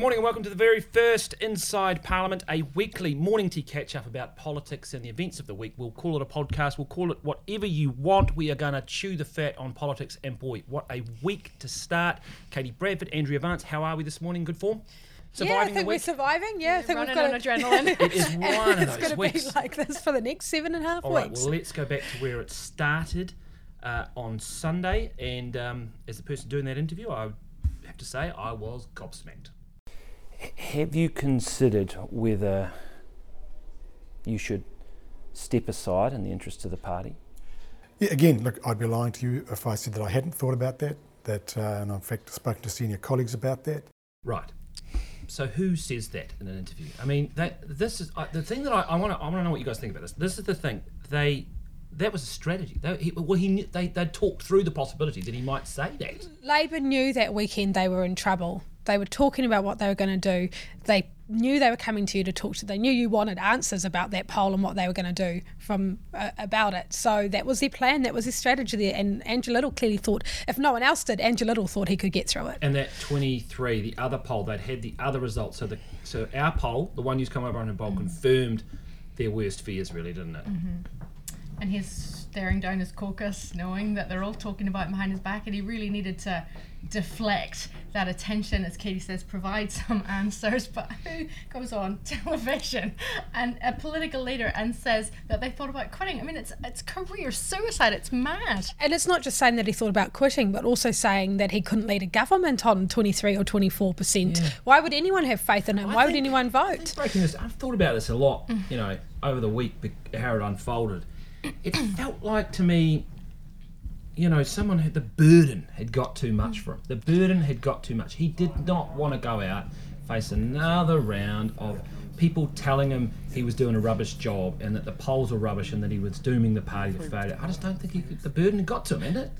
Good morning and welcome to the very first Inside Parliament, a weekly morning tea catch up about politics and the events of the week. We'll call it a podcast, we'll call it whatever you want. We are going to chew the fat on politics, and boy, what a week to start. Katie Bradford, Andrea Vance, how are we this morning? Good form? Surviving yeah, I think we're surviving. Yeah, I think we've got on adrenaline. it is one of it's those going to be like this for the next seven and a half All weeks. right, well, let's go back to where it started uh, on Sunday. And um, as the person doing that interview, I have to say I was gobsmacked. Have you considered whether you should step aside in the interest of the party? Yeah, again, look, I'd be lying to you if I said that I hadn't thought about that. That, uh, and I've in fact spoken to senior colleagues about that. Right. So who says that in an interview? I mean, that this is uh, the thing that I want to. I want to know what you guys think about this. This is the thing. They that was a strategy. They, he, well, he knew, they they talked through the possibility that he might say that. Labor knew that weekend they were in trouble. They were talking about what they were going to do. They knew they were coming to you to talk to. They knew you wanted answers about that poll and what they were going to do from uh, about it. So that was their plan. That was their strategy there. And Andrew Little clearly thought, if no one else did, Andrew Little thought he could get through it. And that 23, the other poll, they'd had the other results. So the so our poll, the one who's come over on a poll, mm-hmm. confirmed their worst fears, really, didn't it? Mm-hmm. And he's staring down his caucus, knowing that they're all talking about him behind his back, and he really needed to deflect that attention, as Katie says, provide some answers. But who goes on television and a political leader and says that they thought about quitting? I mean, it's it's career suicide. It's mad. And it's not just saying that he thought about quitting, but also saying that he couldn't lead a government on 23 or 24 percent. Why would anyone have faith in him? I Why would anyone vote? Breaking this, I've thought about this a lot. You know, over the week, how it unfolded. It felt like to me you know, someone had the burden had got too much for him. The burden had got too much. He did not want to go out, face another round of people telling him he was doing a rubbish job and that the polls were rubbish and that he was dooming the party to failure. I just don't think he the burden had got to him, isn't it?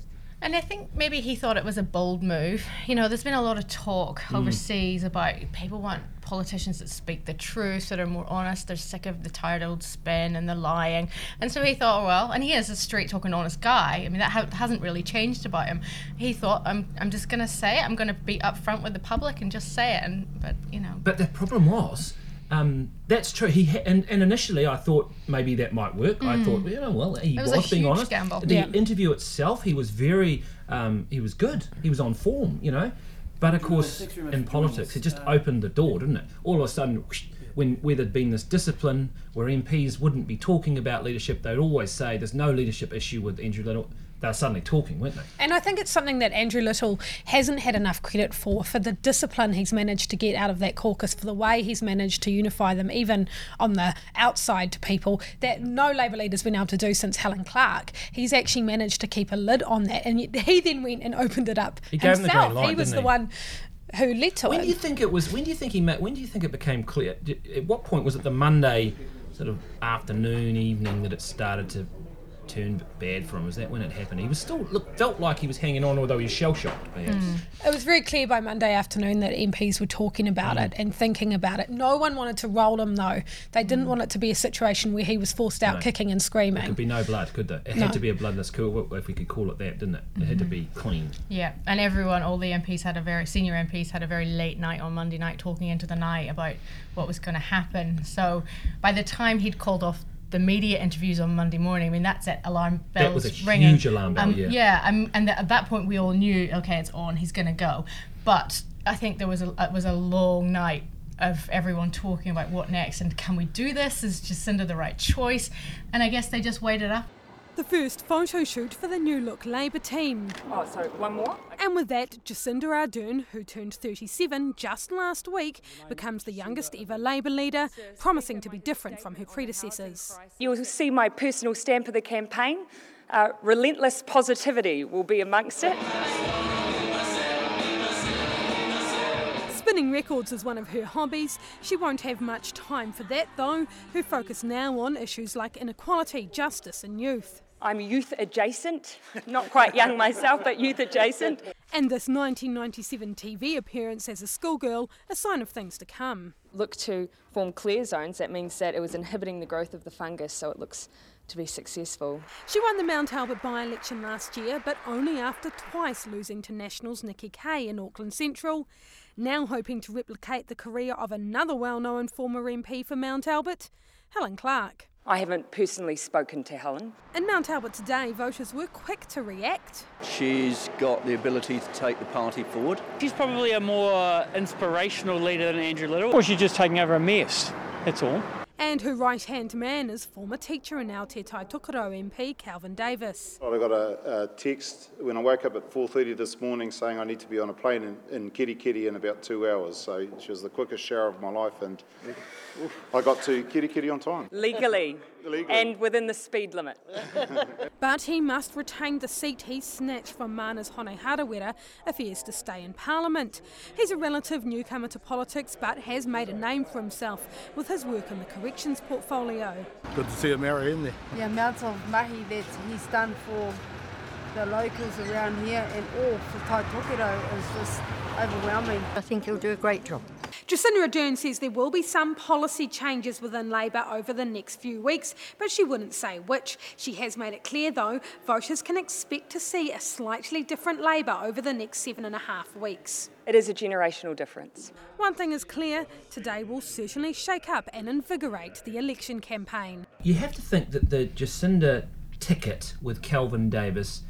And I think maybe he thought it was a bold move. You know, there's been a lot of talk mm. overseas about people want politicians that speak the truth, that are more honest. They're sick of the tired old spin and the lying. And so he thought, well, and he is a straight talking, honest guy. I mean, that ha- hasn't really changed about him. He thought, I'm, I'm just going to say it. I'm going to be upfront with the public and just say it. And but you know. But the problem was um, that's true. He ha- and, and initially I thought maybe that might work. Mm. I thought, you know, well, he was, was being honest. Gamble. The yeah. interview itself, he was very, um, he was good. He was on form, you know. But of course, in politics, it just opened the door, didn't it? All of a sudden, whoosh, when where there'd been this discipline where MPs wouldn't be talking about leadership, they'd always say there's no leadership issue with Andrew Little they were suddenly talking, weren't they? And I think it's something that Andrew Little hasn't had enough credit for, for the discipline he's managed to get out of that caucus, for the way he's managed to unify them, even on the outside to people, that no Labour leader's been able to do since Helen Clark. He's actually managed to keep a lid on that, and he then went and opened it up he himself. Light, he was the he? one who led to when it. When do you think it was? When do you think he met? When do you think it became clear? At what point was it the Monday sort of afternoon, evening that it started to turned bad for him? Was that when it happened? He was still look, felt like he was hanging on, although he was shell shocked. Mm. It was very clear by Monday afternoon that MPs were talking about mm. it and thinking about it. No one wanted to roll him though. They didn't mm. want it to be a situation where he was forced out no. kicking and screaming. There could be no blood, could there? It no. had to be a bloodless coup, if we could call it that, didn't it? It mm-hmm. had to be clean. Yeah, and everyone, all the MPs had a very senior MPs had a very late night on Monday night, talking into the night about what was going to happen. So by the time he'd called off the media interviews on Monday morning. I mean, that's it. Alarm bells that was a ringing. huge alarm bell. Um, yeah, yeah, um, and th- at that point we all knew, okay, it's on. He's going to go. But I think there was a it was a long night of everyone talking about what next and can we do this? Is Jacinda the right choice? And I guess they just waited up. The first photo shoot for the new look Labour team. Oh, sorry, one more? And with that, Jacinda Ardern, who turned 37 just last week, becomes the youngest ever Labour leader, promising to be different from her predecessors. You'll see my personal stamp of the campaign. Uh, relentless positivity will be amongst it. Spinning records is one of her hobbies. She won't have much time for that though. Her focus now on issues like inequality, justice, and youth. I'm youth adjacent, not quite young myself, but youth adjacent. And this 1997 TV appearance as a schoolgirl, a sign of things to come. Look to form clear zones, that means that it was inhibiting the growth of the fungus, so it looks to be successful. She won the Mount Albert by election last year, but only after twice losing to Nationals Nikki Kaye in Auckland Central. Now hoping to replicate the career of another well known former MP for Mount Albert, Helen Clark. I haven't personally spoken to Helen. In Mount Albert today, voters were quick to react. She's got the ability to take the party forward. She's probably a more inspirational leader than Andrew Little. Or she's just taking over a mess, that's all. And her right hand man is former teacher and now Te Tai Tokerau MP Kelvin Davis. I got a, a, text when I woke up at 4.30 this morning saying I need to be on a plane in, in Kerikeri in about two hours. So she was the quickest shower of my life and I got to Kerikeri on time. Legally. Legally. And within the speed limit. but he must retain the seat he snatched from Mana's Hone Harawira if he is to stay in Parliament. He's a relative newcomer to politics but has made a name for himself with his work in the corrections portfolio. Good to see Mary in there. The amount of mahi that he's done for the locals around here and all for Tai is just overwhelming. I think he'll do a great job. Jacinda Ardern says there will be some policy changes within Labor over the next few weeks, but she wouldn't say which. She has made it clear, though, voters can expect to see a slightly different Labor over the next seven and a half weeks. It is a generational difference. One thing is clear today will certainly shake up and invigorate the election campaign. You have to think that the Jacinda ticket with Kelvin Davis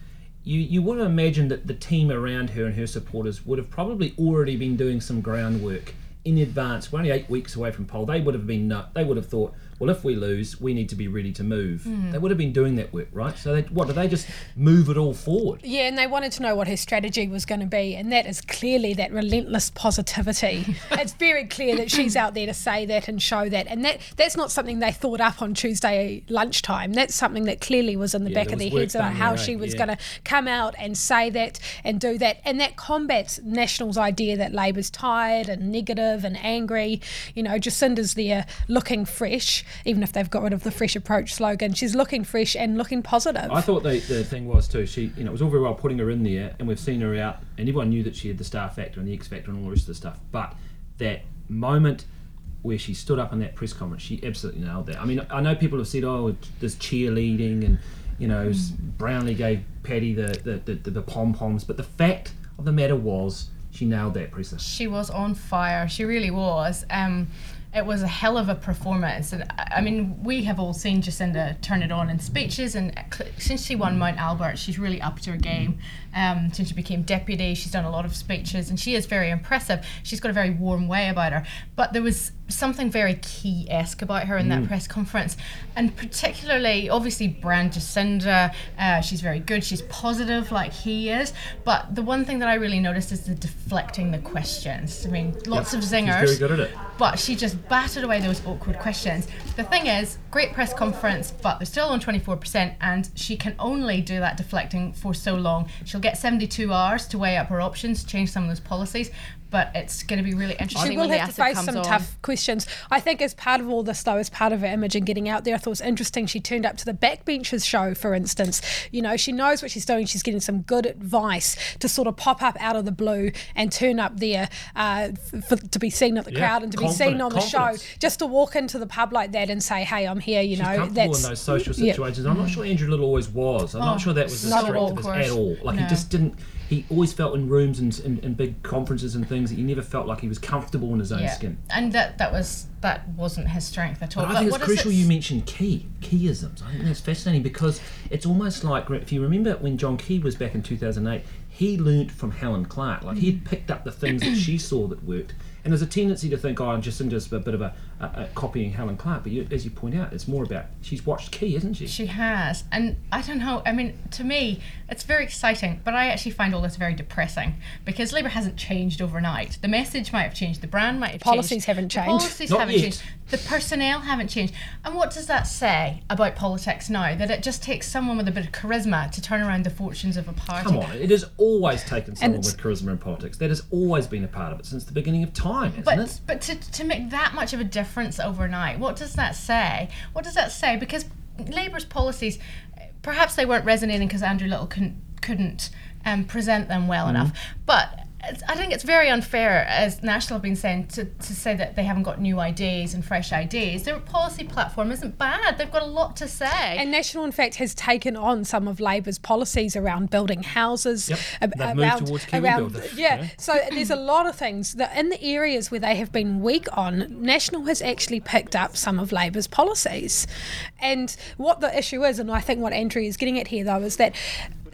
you, you would have imagined that the team around her and her supporters would have probably already been doing some groundwork in advance. We're only eight weeks away from poll. They would have been uh, they would have thought, well, if we lose, we need to be ready to move. Mm. They would have been doing that work, right? So they, what do they just move it all forward? Yeah, and they wanted to know what her strategy was going to be, and that is clearly that relentless positivity. it's very clear that she's out there to say that and show that, and that that's not something they thought up on Tuesday lunchtime. That's something that clearly was in the yeah, back of their heads about how she was yeah. going to come out and say that and do that, and that combats National's idea that Labor's tired and negative and angry. You know, Jacinda's there looking fresh even if they've got rid of the fresh approach slogan. She's looking fresh and looking positive. I thought the, the thing was too. She, you know, it was all very well putting her in there, and we've seen her out, and everyone knew that she had the star factor and the X factor and all the rest of the stuff. But that moment where she stood up in that press conference, she absolutely nailed that. I mean, I know people have said, "Oh, there's cheerleading," and you know, mm. Brownlee gave Paddy the the, the, the, the pom poms, but the fact of the matter was, she nailed that presser. She was on fire. She really was. Um, it was a hell of a performance. And I mean, we have all seen Jacinda turn it on in speeches, and since she won Mount Albert, she's really upped her game. Um, since she became deputy, she's done a lot of speeches, and she is very impressive. She's got a very warm way about her. But there was something very key esque about her in mm. that press conference, and particularly, obviously, Brand Jacinda. Uh, she's very good. She's positive, like he is. But the one thing that I really noticed is the deflecting the questions. I mean, lots yep. of zingers. She's very good at it. But she just battered away those awkward questions. The thing is, great press conference, but they're still on 24%, and she can only do that deflecting for so long. She'll get 72 hours to weigh up her options, change some of those policies, but it's going to be really interesting. She will have to face some on. tough questions. I think as part of all this, though, as part of her image and getting out there, I thought it was interesting. She turned up to the backbenchers show, for instance. You know, she knows what she's doing. She's getting some good advice to sort of pop up out of the blue and turn up there uh, for, to be seen at the yeah, crowd and to be seen on the show. Just to walk into the pub like that and say, "Hey, I'm here." You she's know, that's in those social situations. Yeah. I'm not sure Andrew Little always was. I'm oh, not sure that was the strength of his at all. Like no. he just didn't he always felt in rooms and, and, and, big conferences and things that he never felt like he was comfortable in his own yeah. skin. And that that was that wasn't his strength at all. But I think it's crucial you mentioned key keyisms. I think that's fascinating because it's almost like if you remember when John Key was back in 2008, he learnt from Helen Clark. Like he had picked up the things that she saw that worked and there's a tendency to think, oh, I'm just into a bit of a, a, a copying Helen Clark. But you, as you point out, it's more about she's watched Key, isn't she? She has, and I don't know. I mean, to me, it's very exciting, but I actually find all this very depressing because Labour hasn't changed overnight. The message might have changed, the brand might have policies changed, haven't changed. policies Not haven't yet. changed. The personnel haven't changed. And what does that say about politics now? That it just takes someone with a bit of charisma to turn around the fortunes of a party. Come on, it has always taken someone with charisma in politics. That has always been a part of it since the beginning of time, hasn't but, it? But to, to make that much of a difference overnight, what does that say? What does that say? Because Labour's policies, perhaps they weren't resonating because Andrew Little couldn't, couldn't um, present them well mm-hmm. enough. But I think it's very unfair, as National have been saying, to, to say that they haven't got new ideas and fresh ideas. Their policy platform isn't bad. They've got a lot to say. And National, in fact, has taken on some of Labor's policies around building houses. Yep. ab- They've moved around, towards Kiwi around, Builder, yeah. So there's a lot of things that in the areas where they have been weak on, National has actually picked up some of Labor's policies. And what the issue is, and I think what Andrew is getting at here, though, is that.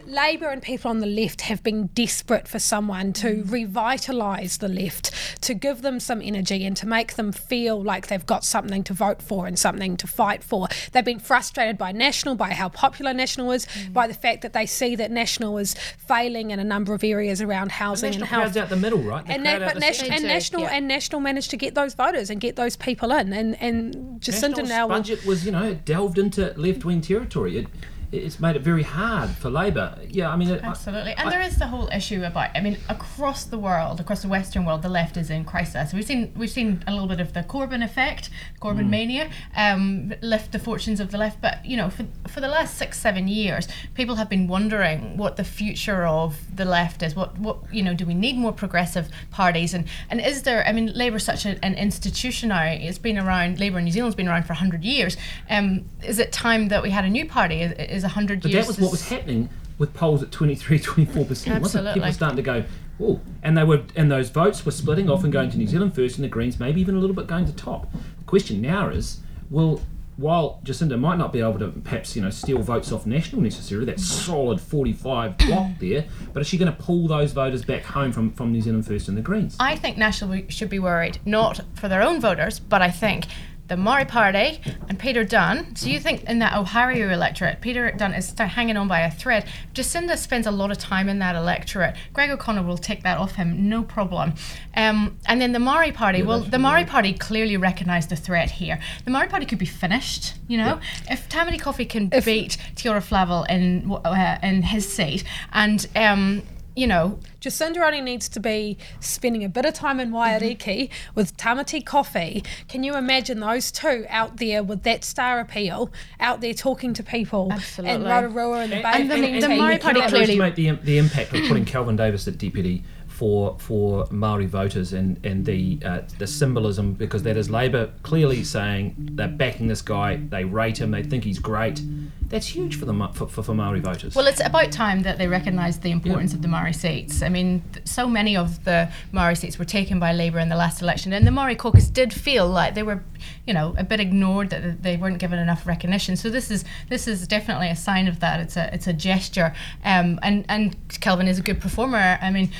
Labor and people on the left have been desperate for someone to mm. revitalise the left, to give them some energy and to make them feel like they've got something to vote for and something to fight for. They've been frustrated by National, by how popular National is, mm. by the fact that they see that National is failing in a number of areas around housing National and health. crowds out the middle, right? They And, na- but the Nas- and national yeah. and national managed to get those voters and get those people in, and and Jacinda National's now will- budget was, you know, delved into left wing territory. It, it's made it very hard for Labor. Yeah, I mean, it, Absolutely. And I- there is the whole issue about I mean, across the world, across the Western world, the left is in crisis. We've seen we've seen a little bit of the Corbyn effect, Corbyn Mm. mania, um, lift the fortunes of the left. But you know, for for the last six, seven years, people have been wondering what the future of the left is. What what you know, do we need more progressive parties? And and is there I mean, Labour's such a, an institution now, it's been around Labour in New Zealand's been around for hundred years. Um, is it time that we had a new party? Is, is hundred But years that was what was happening with polls at 23, 24 percent. Wasn't it? People starting to go, oh, and they were, and those votes were splitting off and going to New Zealand first, and the Greens maybe even a little bit going to top. The question now is, will while Jacinda might not be able to perhaps you know steal votes off National necessarily, that solid 45 block there, but is she going to pull those voters back home from, from New Zealand First and the Greens? I think National should be worried, not for their own voters, but I think the Maori Party and Peter Dunne. So you think in that Ohariu electorate, Peter Dunne is hanging on by a thread. Jacinda spends a lot of time in that electorate. Greg O'Connor will take that off him, no problem. Um, and then the Maori Party, well, the Maori Party clearly recognised the threat here. The Maori Party could be finished, you know? If Tamati Coffey can beat Te Ururoa Flavell in, uh, in his seat, and, um, you know, Jacinda only needs to be spending a bit of time in Waiariki with Tamati Coffey. Can you imagine those two out there with that star appeal, out there talking to people, and Absolutely. Rotorua and the Bay And the- Team the team? Maori we Party cannot clearly- underestimate the, the impact of putting Kelvin Davis at deputy for for Maori voters and and the uh, the symbolism because that is Labor clearly saying they're backing this guy, they rate him, they think he's great. That's huge for the for, for, for Maori voters. Well, it's about time that they recognised the importance of the Maori seats. I mean, th- so many of the Maori seats were taken by Labour in the last election, and the Maori caucus did feel like they were, you know, a bit ignored that they weren't given enough recognition. So this is this is definitely a sign of that. It's a it's a gesture, um, and and Kelvin is a good performer. I mean.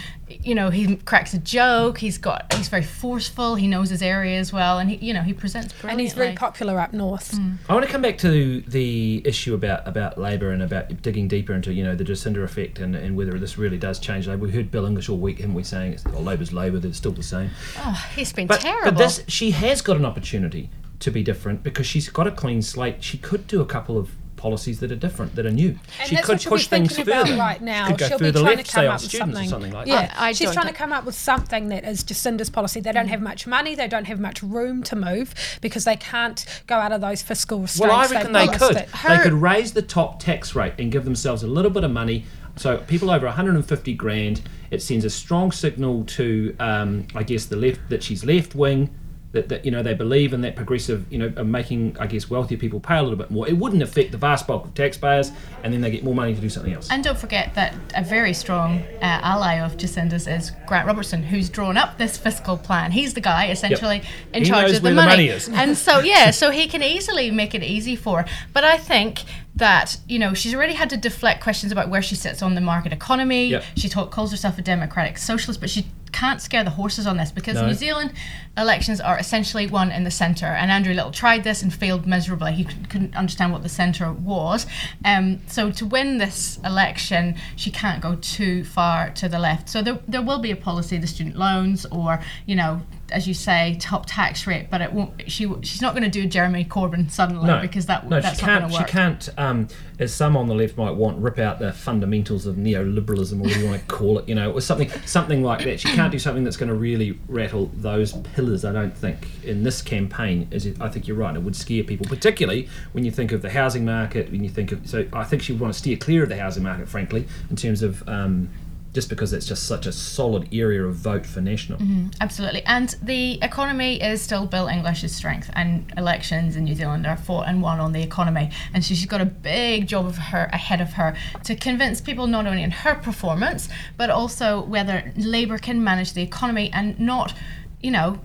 You know, he cracks a joke. He's got. He's very forceful. He knows his area as well, and he, you know, he presents and he's very popular up north. I want to come back to the issue about, about Labor and about digging deeper into you know the Jacinda effect and, and whether this really does change Labor. We heard Bill English all week, haven't we, saying it's, oh, Labor's Labor, they're still the same. Oh, he's been But, terrible. but this, she has got an opportunity to be different because she's got a clean slate. She could do a couple of policies that are different, that are new. And she that's could what push be things thinking further. about right now. She could go She'll be trying left, to come on up with something. something like yeah, that. I- I she's trying to come up with something that is Jacinda's policy. They don't have much money. They don't have much room to move because they can't go out of those fiscal restraints. Well, I reckon they've they could. it. They could raise the top tax rate and give themselves a little bit of money. So people over 150 grand, it sends a strong signal to, um, I guess, the left that she's left wing. That, that you know they believe in that progressive you know making I guess wealthier people pay a little bit more. It wouldn't affect the vast bulk of taxpayers, and then they get more money to do something else. And don't forget that a very strong uh, ally of Jacinda's is Grant Robertson, who's drawn up this fiscal plan. He's the guy essentially in He charge of the where the money. money is. and so, yeah, so he can easily make it easy for her. But I think that, you know, she's already had to deflect questions about where she sits on the market economy. Yep. She talk, calls herself a democratic socialist, but she can't scare the horses on this because No. New Zealand elections are essentially one in the centre. And Andrew Little tried this and failed miserably. He couldn't understand what the centre was. Um, so to win this election, she can't go too far to the left. So there, there will be a policy, the student loans, or you know, as you say, top tax rate. But it won't. She she's not going to do a Jeremy Corbyn suddenly because that no, that's she not can't. going to She work. can't. Um, as some on the left might want, rip out the fundamentals of neoliberalism, or whatever you want to call it. You know, or something, something like that. She can't do something that's going to really rattle those pillars. I don't think in this campaign. Is it, I think you're right. It would scare people, particularly when you think of the housing market. When you think of, so I think she would want to steer clear of the housing market, frankly, in terms of. Um, just because it's just such a solid area of vote for National. Mm-hmm, absolutely. And the economy is still Bill English's strength, and elections in New Zealand are fought and won on the economy. And so she's got a big job of her ahead of her to convince people not only in her performance, but also whether Labour can manage the economy and not, you know,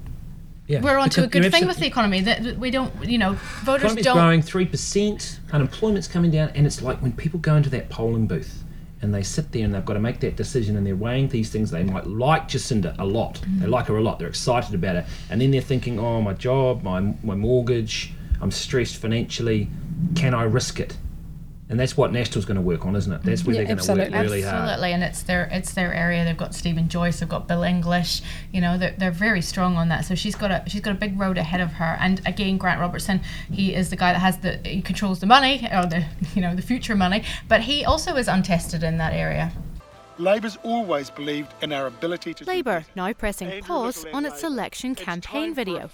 Yeah, we're onto a because you're good thing with the economy. That that we don't, you know, voters economy's don't. growing three percent, unemployment's coming down, and it's like when people go into that polling booth and they sit there and they've got to make that decision and they're weighing these things. They might like Jacinda a lot. Mm-hmm. They like her a lot. They're excited about her, and then they're thinking, "Oh, my job, my my mortgage. I'm stressed financially. Can I risk it?" And that's what National's going to work on, isn't it? That's where Yeah, they're going to work absolutely. really hard. Absolutely, and it's their it's their area. They've got Steven Joyce, they've got Bill English. You know, they're, they're very strong on that. So she's got a she's got a big road ahead of her. And again, Grant Robertson, he is the guy that has the he controls the money or the you know the future money, but he also is untested in that area. Labour's always believed in our ability to. Labour now pressing pause on its election campaign video,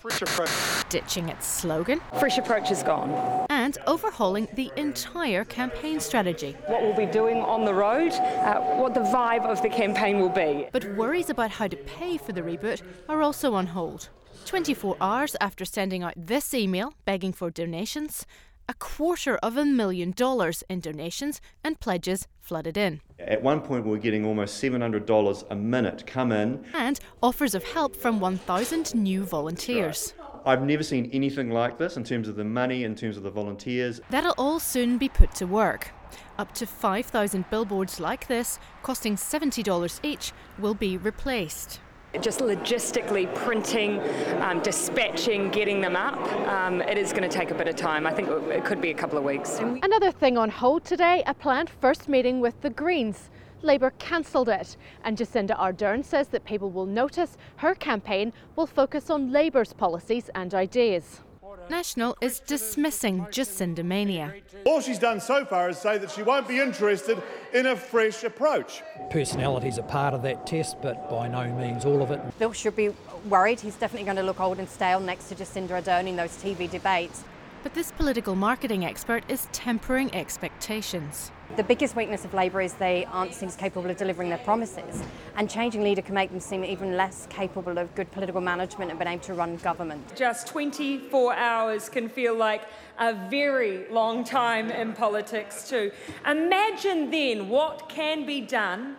ditching its slogan Fresh approach is gone. and overhauling the entire campaign strategy. What we'll be doing on the road, uh, what the vibe of the campaign will be. But worries about how to pay for the reboot are also on hold. 24 hours after sending out this email begging for donations, a quarter of a million dollars in donations and pledges flooded in. At one point, we were getting almost $700 a minute come in. And offers of help from 1,000 new volunteers. I've never seen anything like this in terms of the money, in terms of the volunteers. That'll all soon be put to work. Up to 5,000 billboards like this, costing $70 each, will be replaced. Just logistically printing, um, dispatching, getting them up, um, it is going to take a bit of time. I think it could be a couple of weeks. Another thing on hold today a planned first meeting with the Greens. Labour cancelled it, and Jacinda Ardern says that people will notice her campaign will focus on Labour's policies and ideas. National is dismissing Jacinda mania. All she's done so far is say that she won't be interested in a fresh approach. Personality's a part of that test, but by no means all of it. Bill should be worried. He's definitely going to look old and stale next to Jacinda Ardern in those TV debates. But this political marketing expert is tempering expectations. The biggest weakness of Labour is they aren't seen as capable of delivering their promises, and changing leader can make them seem even less capable of good political management and being able to run government. Just 24 hours can feel like a very long time in politics, too. Imagine then what can be done,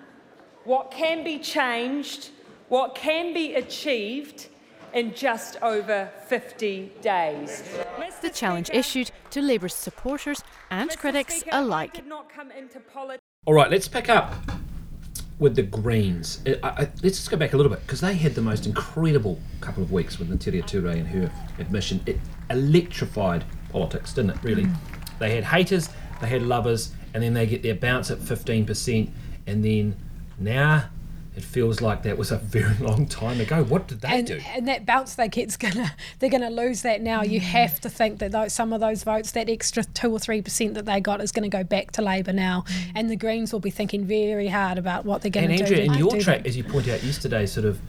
what can be changed, what can be achieved in just over 50 days. The challenge issued to Labour's supporters and critics alike. All right, let's pick up with the Greens. I, I, let's just go back a little bit because they had the most incredible couple of weeks with Metiria Turei and her admission. It electrified politics, didn't it? Really, they had haters, they had lovers, and then they get their bounce at fifteen percent, and then now it feels like that was a very long time ago. What did they and, do? and that bounce they get's gonna they're gonna lose that now. You mm. have to think that those, some of those votes, that extra two or three percent that they got, is going to go back to Labor now, mm. and the Greens will be thinking very hard about what they're going And to do. And Andrea, in your track, as you pointed out yesterday, sort of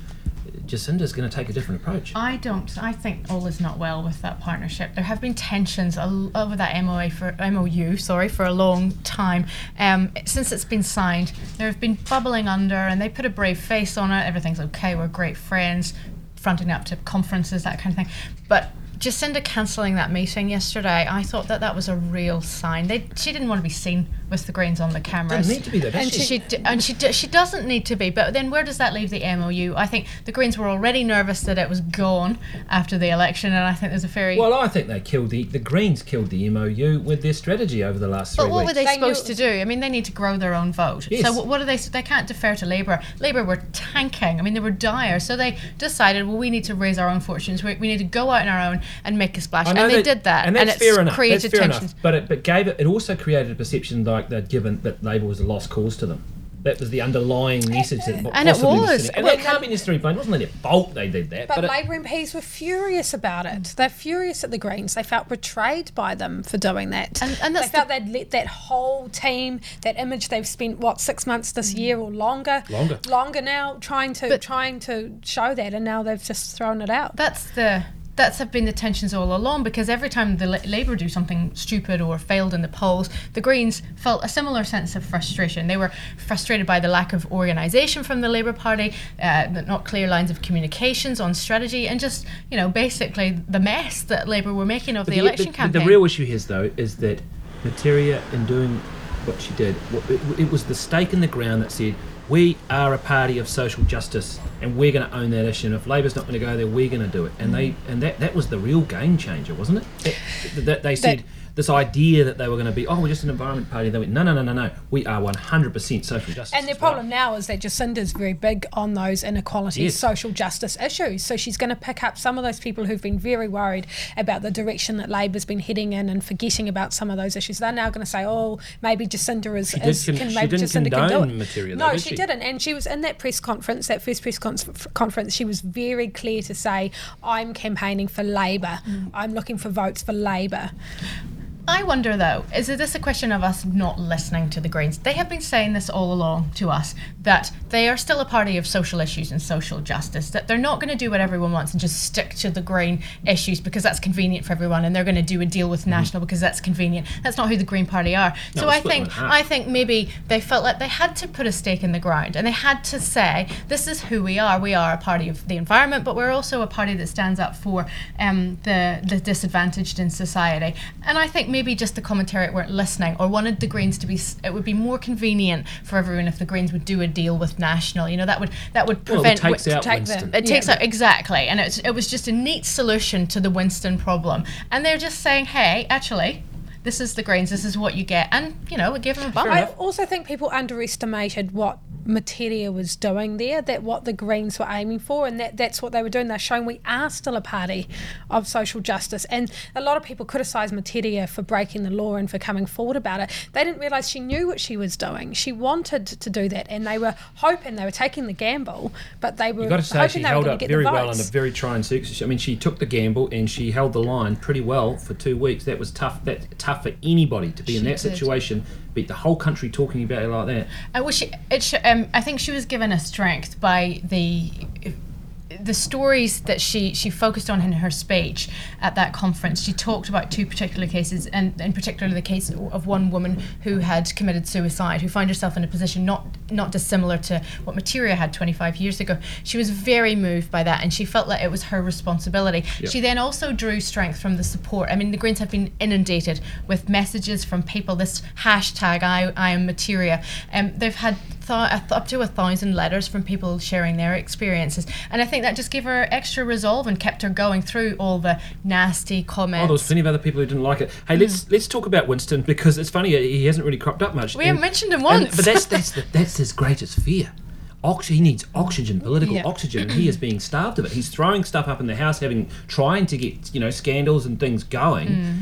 Jacinda's going to take a different approach. I don't. I think all is not well with that partnership. There have been tensions over that MOA for MOU, sorry, for a long time. Um, since it's been signed, there have been bubbling under, and they put a brave face on it. Everything's okay. We're great friends, fronting up to conferences, that kind of thing. But Jacinda cancelling that meeting yesterday, I thought that that was a real sign. They, she didn't want to be seen with the Greens on the cameras. Doesn't need to be though, does and she? she, d- and she d- she doesn't need to be. But then where does that leave the MOU? I think the Greens were already nervous that it was gone after the election, and I think there's a very Well, I think they killed the the Greens killed the MOU with their strategy over the last three But what weeks. were they supposed to do? I mean, they need to grow their own vote. Yes. So what, what are they? They can't defer to Labour. Labour were tanking. I mean, they were dire. So they decided, well, we need to raise our own fortunes. We, we need to go out on our own and make a splash. And know they that- did that, and that's it's fair enough. created that's fair tensions. enough. But it but gave it. It also created a perception like they'd given that Labor was a lost cause to them. That was the underlying message that And it possibly was. sitting- And Well, that can't be necessarily blamed. It wasn't their fault they did that. But, But, it- Labor MPs were furious about it. They're furious at the Greens. They felt betrayed by them for doing that. And, and they felt they'd let that whole team, that image they've spent what six months this mm. year or longer, Longer. longer now, trying to trying to show that, and now they've just thrown it out. That's the that's have been the tensions all along because every time the Labour do something stupid or failed in the polls, the Greens felt a similar sense of frustration. They were frustrated by the lack of organisation from the Labour Party, uh, the not clear lines of communications on strategy, and just you know basically the mess that Labour were making of But the election but campaign. The real issue here, though, is that Metiria, in doing what she did, it was the stake in the ground that said, we are a party of social justice and we're going to own that issue. And if Labor's not going to go there, we're going to do it. And they and that, that was the real game changer, wasn't it? That, that they said this idea that they were going to be, oh, we're just an environment party. They went, no, no, no, no, no. We are 100% social justice. And their problem now is that Jacinda's very big on those inequalities, Yes. social justice issues. So she's going to pick up some of those people who've been very worried about the direction that Labor's been heading in and forgetting about some of those issues. They're now going to say, oh, maybe Jacinda is, She is can maybe Jacinda can do it. Metiria, though, no, did she, she? didn't. And she was in that press conference, that first press con- conference. She was very clear to say, I'm campaigning for Labor. Mm. I'm looking for votes for Labor. I wonder though, is this a question of us not listening to the Greens? They have been saying this all along to us that they are still a party of social issues and social justice, that they're not going to do what everyone wants and just stick to the Green issues because that's convenient for everyone and they're going to do a deal with National because that's convenient. That's not who the Green Party are. No, so I think. I think maybe they felt like they had to put a stake in the ground and they had to say, this is who we are. We are a party of the environment, but we're also a party that stands up for um, the, the disadvantaged in society. And I think maybe just the commentariat weren't listening or wanted the Greens to be, it would be more convenient for everyone if the Greens would do a deal with National. You know, that would, that would Well, it prevent. takes wi- out take Winston. the- it takes Yeah. out exactly, and it's, it was just a neat solution to the Winston problem. And they're just saying, "Hey, actually, this is the Greens. This is what you get," and you know, we give them a bump. I also think people underestimated what Metiria was doing there, that what the Greens were aiming for, and that that's what they were doing. They're showing we are still a party of social justice. And a lot of people criticised Metiria for breaking the law and for coming forward about it. They didn't realise she knew what she was doing. She wanted to do that, and they were hoping, they were taking the gamble, but they were You've got to say she held up very well votes. under very trying circumstances. I mean, she took the gamble and she held the line pretty well for two weeks. That was tough. That tough for anybody to be in that did. situation. Beat the whole country talking about it like that. I wish it, it sh- um, I think she was given a strength by the the stories that she she focused on in her speech at that conference. She talked about two particular cases, and in particular the case of one woman who had committed suicide, who found herself in a position not not dissimilar to what Metiria had 25 years ago. She was very moved by that, and she felt like it was her responsibility. Yep. She then also drew strength from the support. I mean, the Greens have been inundated with messages from people. This hashtag I, I am Metiria. Um, they've had th- up to a thousand letters from people sharing their experiences, and I think that just gave her extra resolve and kept her going through all the nasty comments. Oh, there was plenty of other people who didn't like it. Hey, let's let's talk about Winston because it's funny he hasn't really cropped up much. We haven't mentioned him and- once. but that's that's the, that's his greatest fear. Ox- he needs oxygen, political Yeah. oxygen, and he is being starved of it. He's throwing stuff up in the house, having trying to get you know scandals and things going. Mm.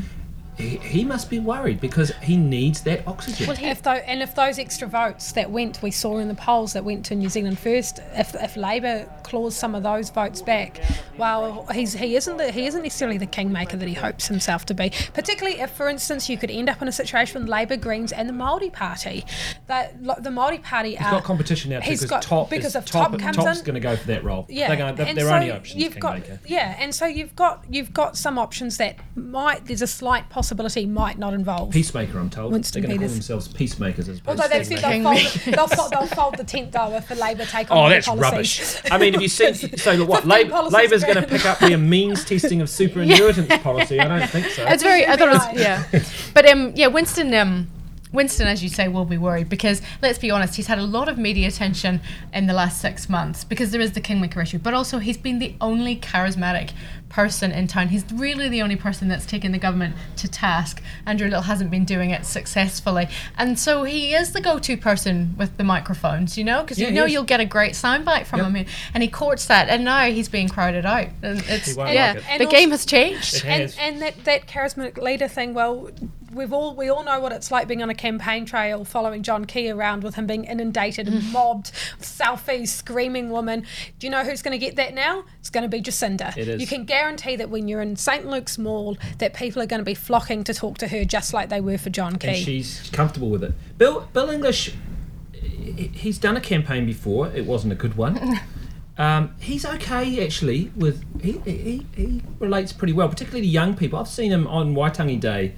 He, he must be worried because he needs that oxygen. Well, if tho- and if those extra votes that went, we saw in the polls that went to New Zealand First, if, if Labor claws some of those votes back, well, he's he isn't the, he isn't necessarily the kingmaker that he hopes himself to be. Particularly if, for instance, you could end up in a situation with Labor, Greens, and the Maori Party. That the Maori Party He's are, got competition now too he's because got- top because is, of top, Top comes top's in. going to go for that role. Yeah, they're, going, they're so only options. You've got Kingmaker. yeah, and so you've got you've got some options that might there's a slight possibility might not involve Peacemaker, I'm told. Winston they're going to call themselves peacemakers as opposed Although to they've said they'll fold, they'll, fold, they'll fold the tent though if the Labor take on Oh, that's policies. rubbish. I mean, have you seen? So, what? 15 Lab, Labor's going to pick up their means testing of superinheritance policy? I don't think so. It's very. I thought it was yeah, but um yeah, Winston um. Winston, as you say, will be worried because let's be honest, he's had a lot of media attention in the last six months because there is the Kingmaker issue, but also he's been the only charismatic person in town. He's really the only person that's taken the government to task. Andrew Little hasn't been doing it successfully, and so he is the go-to person with the microphones, you know, because Yeah, you know you'll get a great soundbite from him, and he courts that, and now he's being crowded out. And it's He won't yeah, like it. And the also- game has changed. It and, and that, that charismatic leader thing, well, we've all we all know what it's like being on a campaign trail following John Key around with him being inundated and Mm. mobbed, selfies, screaming woman. Do you know who's going to get that now? It's going to be Jacinda. It is. You can guarantee that when you're in St Luke's Mall, that people are going to be flocking to talk to her just like they were for John Key. and she's comfortable with it. Bill Bill English, he's done a campaign before. It wasn't a good one. Um, he's okay actually. With he, he he relates pretty well, particularly to young people. I've seen him on Waitangi Day,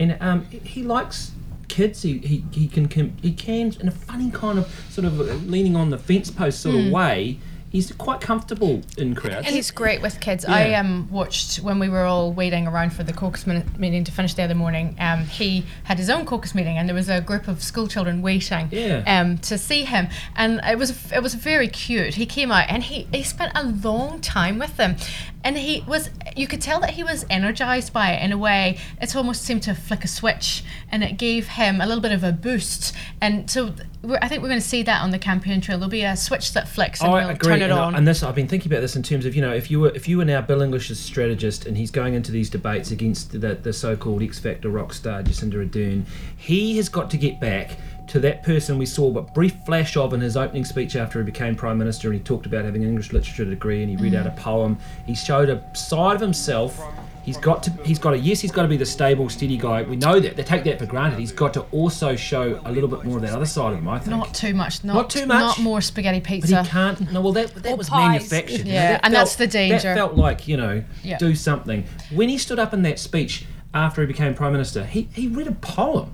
and um, he likes kids. He, he he can, can he can in a funny kind of sort of leaning on the fence post sort of Mm. way. He's quite comfortable in crowds. And he's great with kids. Yeah. I um, watched when we were all waiting around for the caucus meeting to finish the other morning. Um, he had his own caucus meeting, and there was a group of school children waiting Yeah. um, to see him. And it was it was very cute. He came out and he, he spent a long time with them, and he was you could tell that he was energized by it in a way. It almost seemed to flick a switch, and it gave him a little bit of a boost. And so I think we're going to see that on the campaign trail. There'll be a switch that flicks, and I he'll agree, turn it and, I- on. and this I've been thinking about this in terms of you know if you were if you were now Bill English's strategist and he's going into these debates against the, the so-called X Factor rock star Jacinda Ardern, he has got to get back to that person we saw but brief flash of in his opening speech after he became prime minister and he talked about having an English literature degree and he read Mm. out a poem. He showed a side of himself. He's got to. He's got to. Yes, he's got to be the stable, steady guy. We know that. They take that for granted. He's got to also show a little bit more of that other side of him. I think. Not too much. Not, Not too much? Not more spaghetti pizza. But he can't. No, well, that that was pies. manufactured. Yeah, that and that's the danger. That felt like you know, Yeah. do something. When he stood up in that speech after he became prime minister, he he read a poem.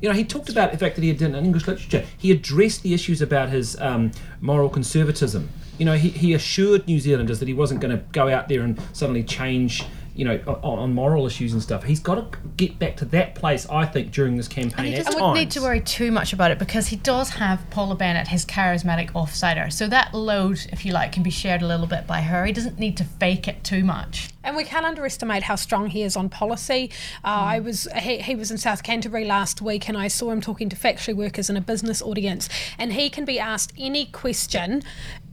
You know, he talked about the fact that he had done an English literature. He addressed the issues about his um, moral conservatism. You know, he, he assured New Zealanders that he wasn't going to go out there and suddenly change, you know, on, on moral issues and stuff. He's got to get back to that place, I think, during this campaign. And he doesn't times. need to worry too much about it because he does have Paula Bennett, his charismatic offsider. So that load, if you like, can be shared a little bit by her. He doesn't need to fake it too much. And we can't underestimate how strong he is on policy. Uh, I was he, he was in South Canterbury last week, and I saw him talking to factory workers in a business audience. And he can be asked any question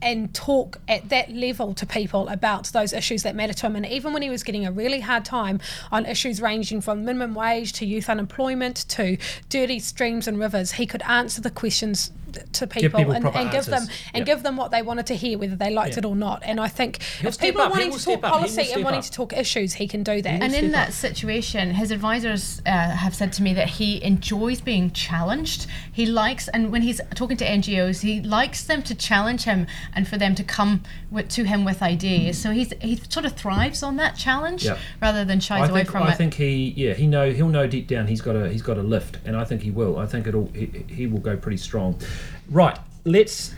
and talk at that level to people about those issues that matter to him. And even when he was getting a really hard time on issues ranging from minimum wage to youth unemployment to dirty streams and rivers, he could answer the questions to Give people, people and, and give them and Yep. give them what they wanted to hear, whether they liked Yeah. it or not. And I think He'll if people are up, he wanting to talk up, policy and wanting up. to talk issues, he can do that. And in that situation, his advisors uh, have said to me that he enjoys being challenged. He likes, and when he's talking to NGOs, he likes them to challenge him and for them to come with, to him with ideas. So he's he sort of thrives on that challenge Yep. rather than shies I away think, from I it. I think he, yeah, he know he'll know deep down he's got a he's got a lift, and I think he will. I think it'll he, he will go pretty strong. Right, let's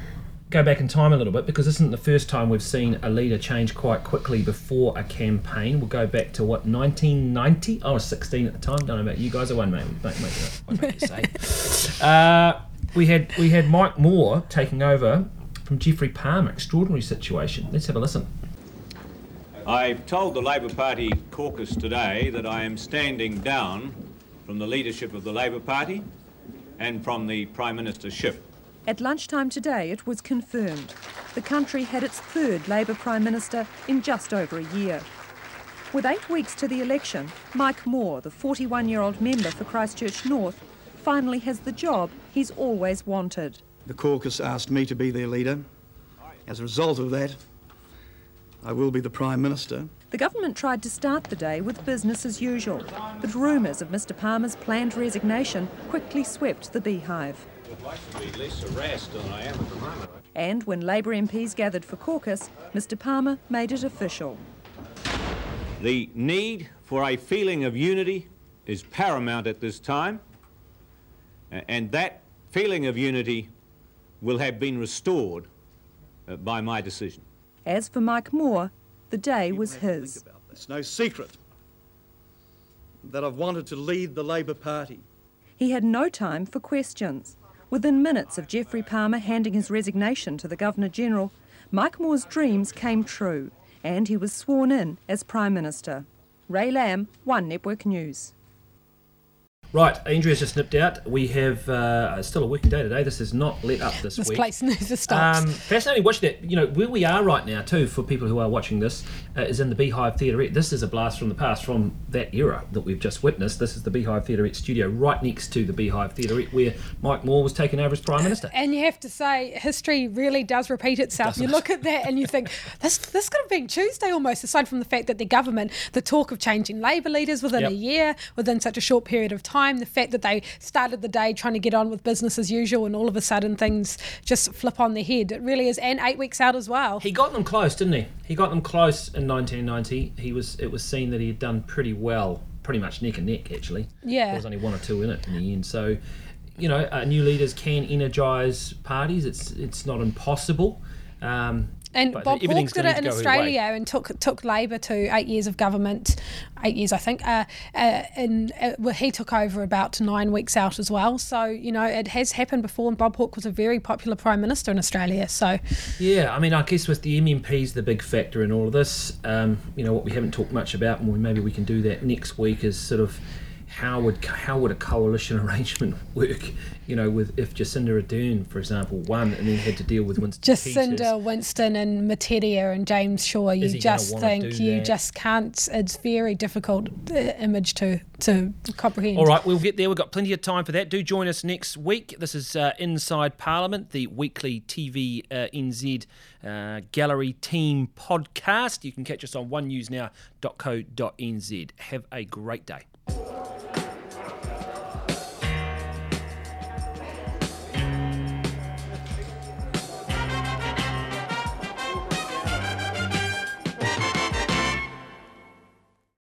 go back in time a little bit because this isn't the first time we've seen a leader change quite quickly before a campaign. We'll go back to what 1990. I was 16 at the time. Don't know about you guys. I won't make, make, make, won't make you say. Uh, we had we had Mike Moore taking over from Geoffrey Palmer. Extraordinary situation. Let's have a listen. I've told the Labor Party caucus today that I am standing down from the leadership of the Labor Party and from the Prime Ministership. At lunchtime today, it was confirmed. The country had its third Labor Prime Minister in just over a year. With eight weeks to the election, Mike Moore, the 41 year old member for Christchurch North, finally has the job he's always wanted. The caucus asked me to be their leader. As a result of that, I will be the Prime Minister. The government tried to start the day with business as usual, but rumours of Mr Palmer's planned resignation quickly swept the beehive. I'd like to be less harassed than I am at the moment. And when Labor MPs gathered for caucus, Mr Palmer made it official. The need for a feeling of unity is paramount at this time, and that feeling of unity will have been restored uh, by my decision. As for Mike Moore, the day was his. It's no secret that I've wanted to lead the Labor Party. He had no time for questions. Within minutes of Geoffrey Palmer handing his resignation to the Governor General, Mike Moore's dreams came true and he was sworn in as Prime Minister. Ray Lamb, One Network News. Right, Andrea's just nipped out. We have uh, still a working day today. This is not let up this, This week. place never stops. Um, fascinating watching that. You know where we are right now too. For people who are watching this, uh, is in the Beehive Theatre. This is a blast from the past, from that era that we've just witnessed. This is the Beehive Theatre studio, right next to the Beehive Theatre, where Mike Moore was taken over as Prime Minister. And you have to say, history really does repeat itself. Doesn't You it? look at that and you think, this this could have been Tuesday almost, aside from the fact that the government, the talk of changing Labour leaders within Yep. a year, within such a short period of time. Time. The fact that they started the day trying to get on with business as usual, and all of a sudden things just flip on their head. It really is, and eight weeks out as well. He got them close, didn't he? He got them close in 1990. He was. It was seen that he had done pretty well, pretty much neck and neck actually. Yeah. There was only one or two in it in the end. So, you know, uh, new leaders can energise parties. It's it's not impossible. Um, And but Bob Hawke did it in. Australia and took took Labor to eight years of government, eight years I think, uh, uh, and uh, well, he took over about nine weeks out as well. So you know it has happened before, and Bob Hawke was a very popular prime minister in Australia. So Yeah, I mean, I guess with the MMPs, the big factor in all of this, um, you know, what we haven't talked much about, and maybe we can do that next week, is sort of how would how would a coalition arrangement work? You know, with if Jacinda Ardern, for example, won and then had to deal with Winston Peters. Jacinda, Winston, and Metiria and James Shaw, you Is he gonna just think you that? just can't. It's very difficult uh, image to to comprehend. All right, we'll get there. We've got plenty of time for that. Do join us next week. This is uh, Inside Parliament, the weekly TV uh, NZ uh, Gallery Team podcast. You can catch us on onenewsnow.co.nz. Have a great day.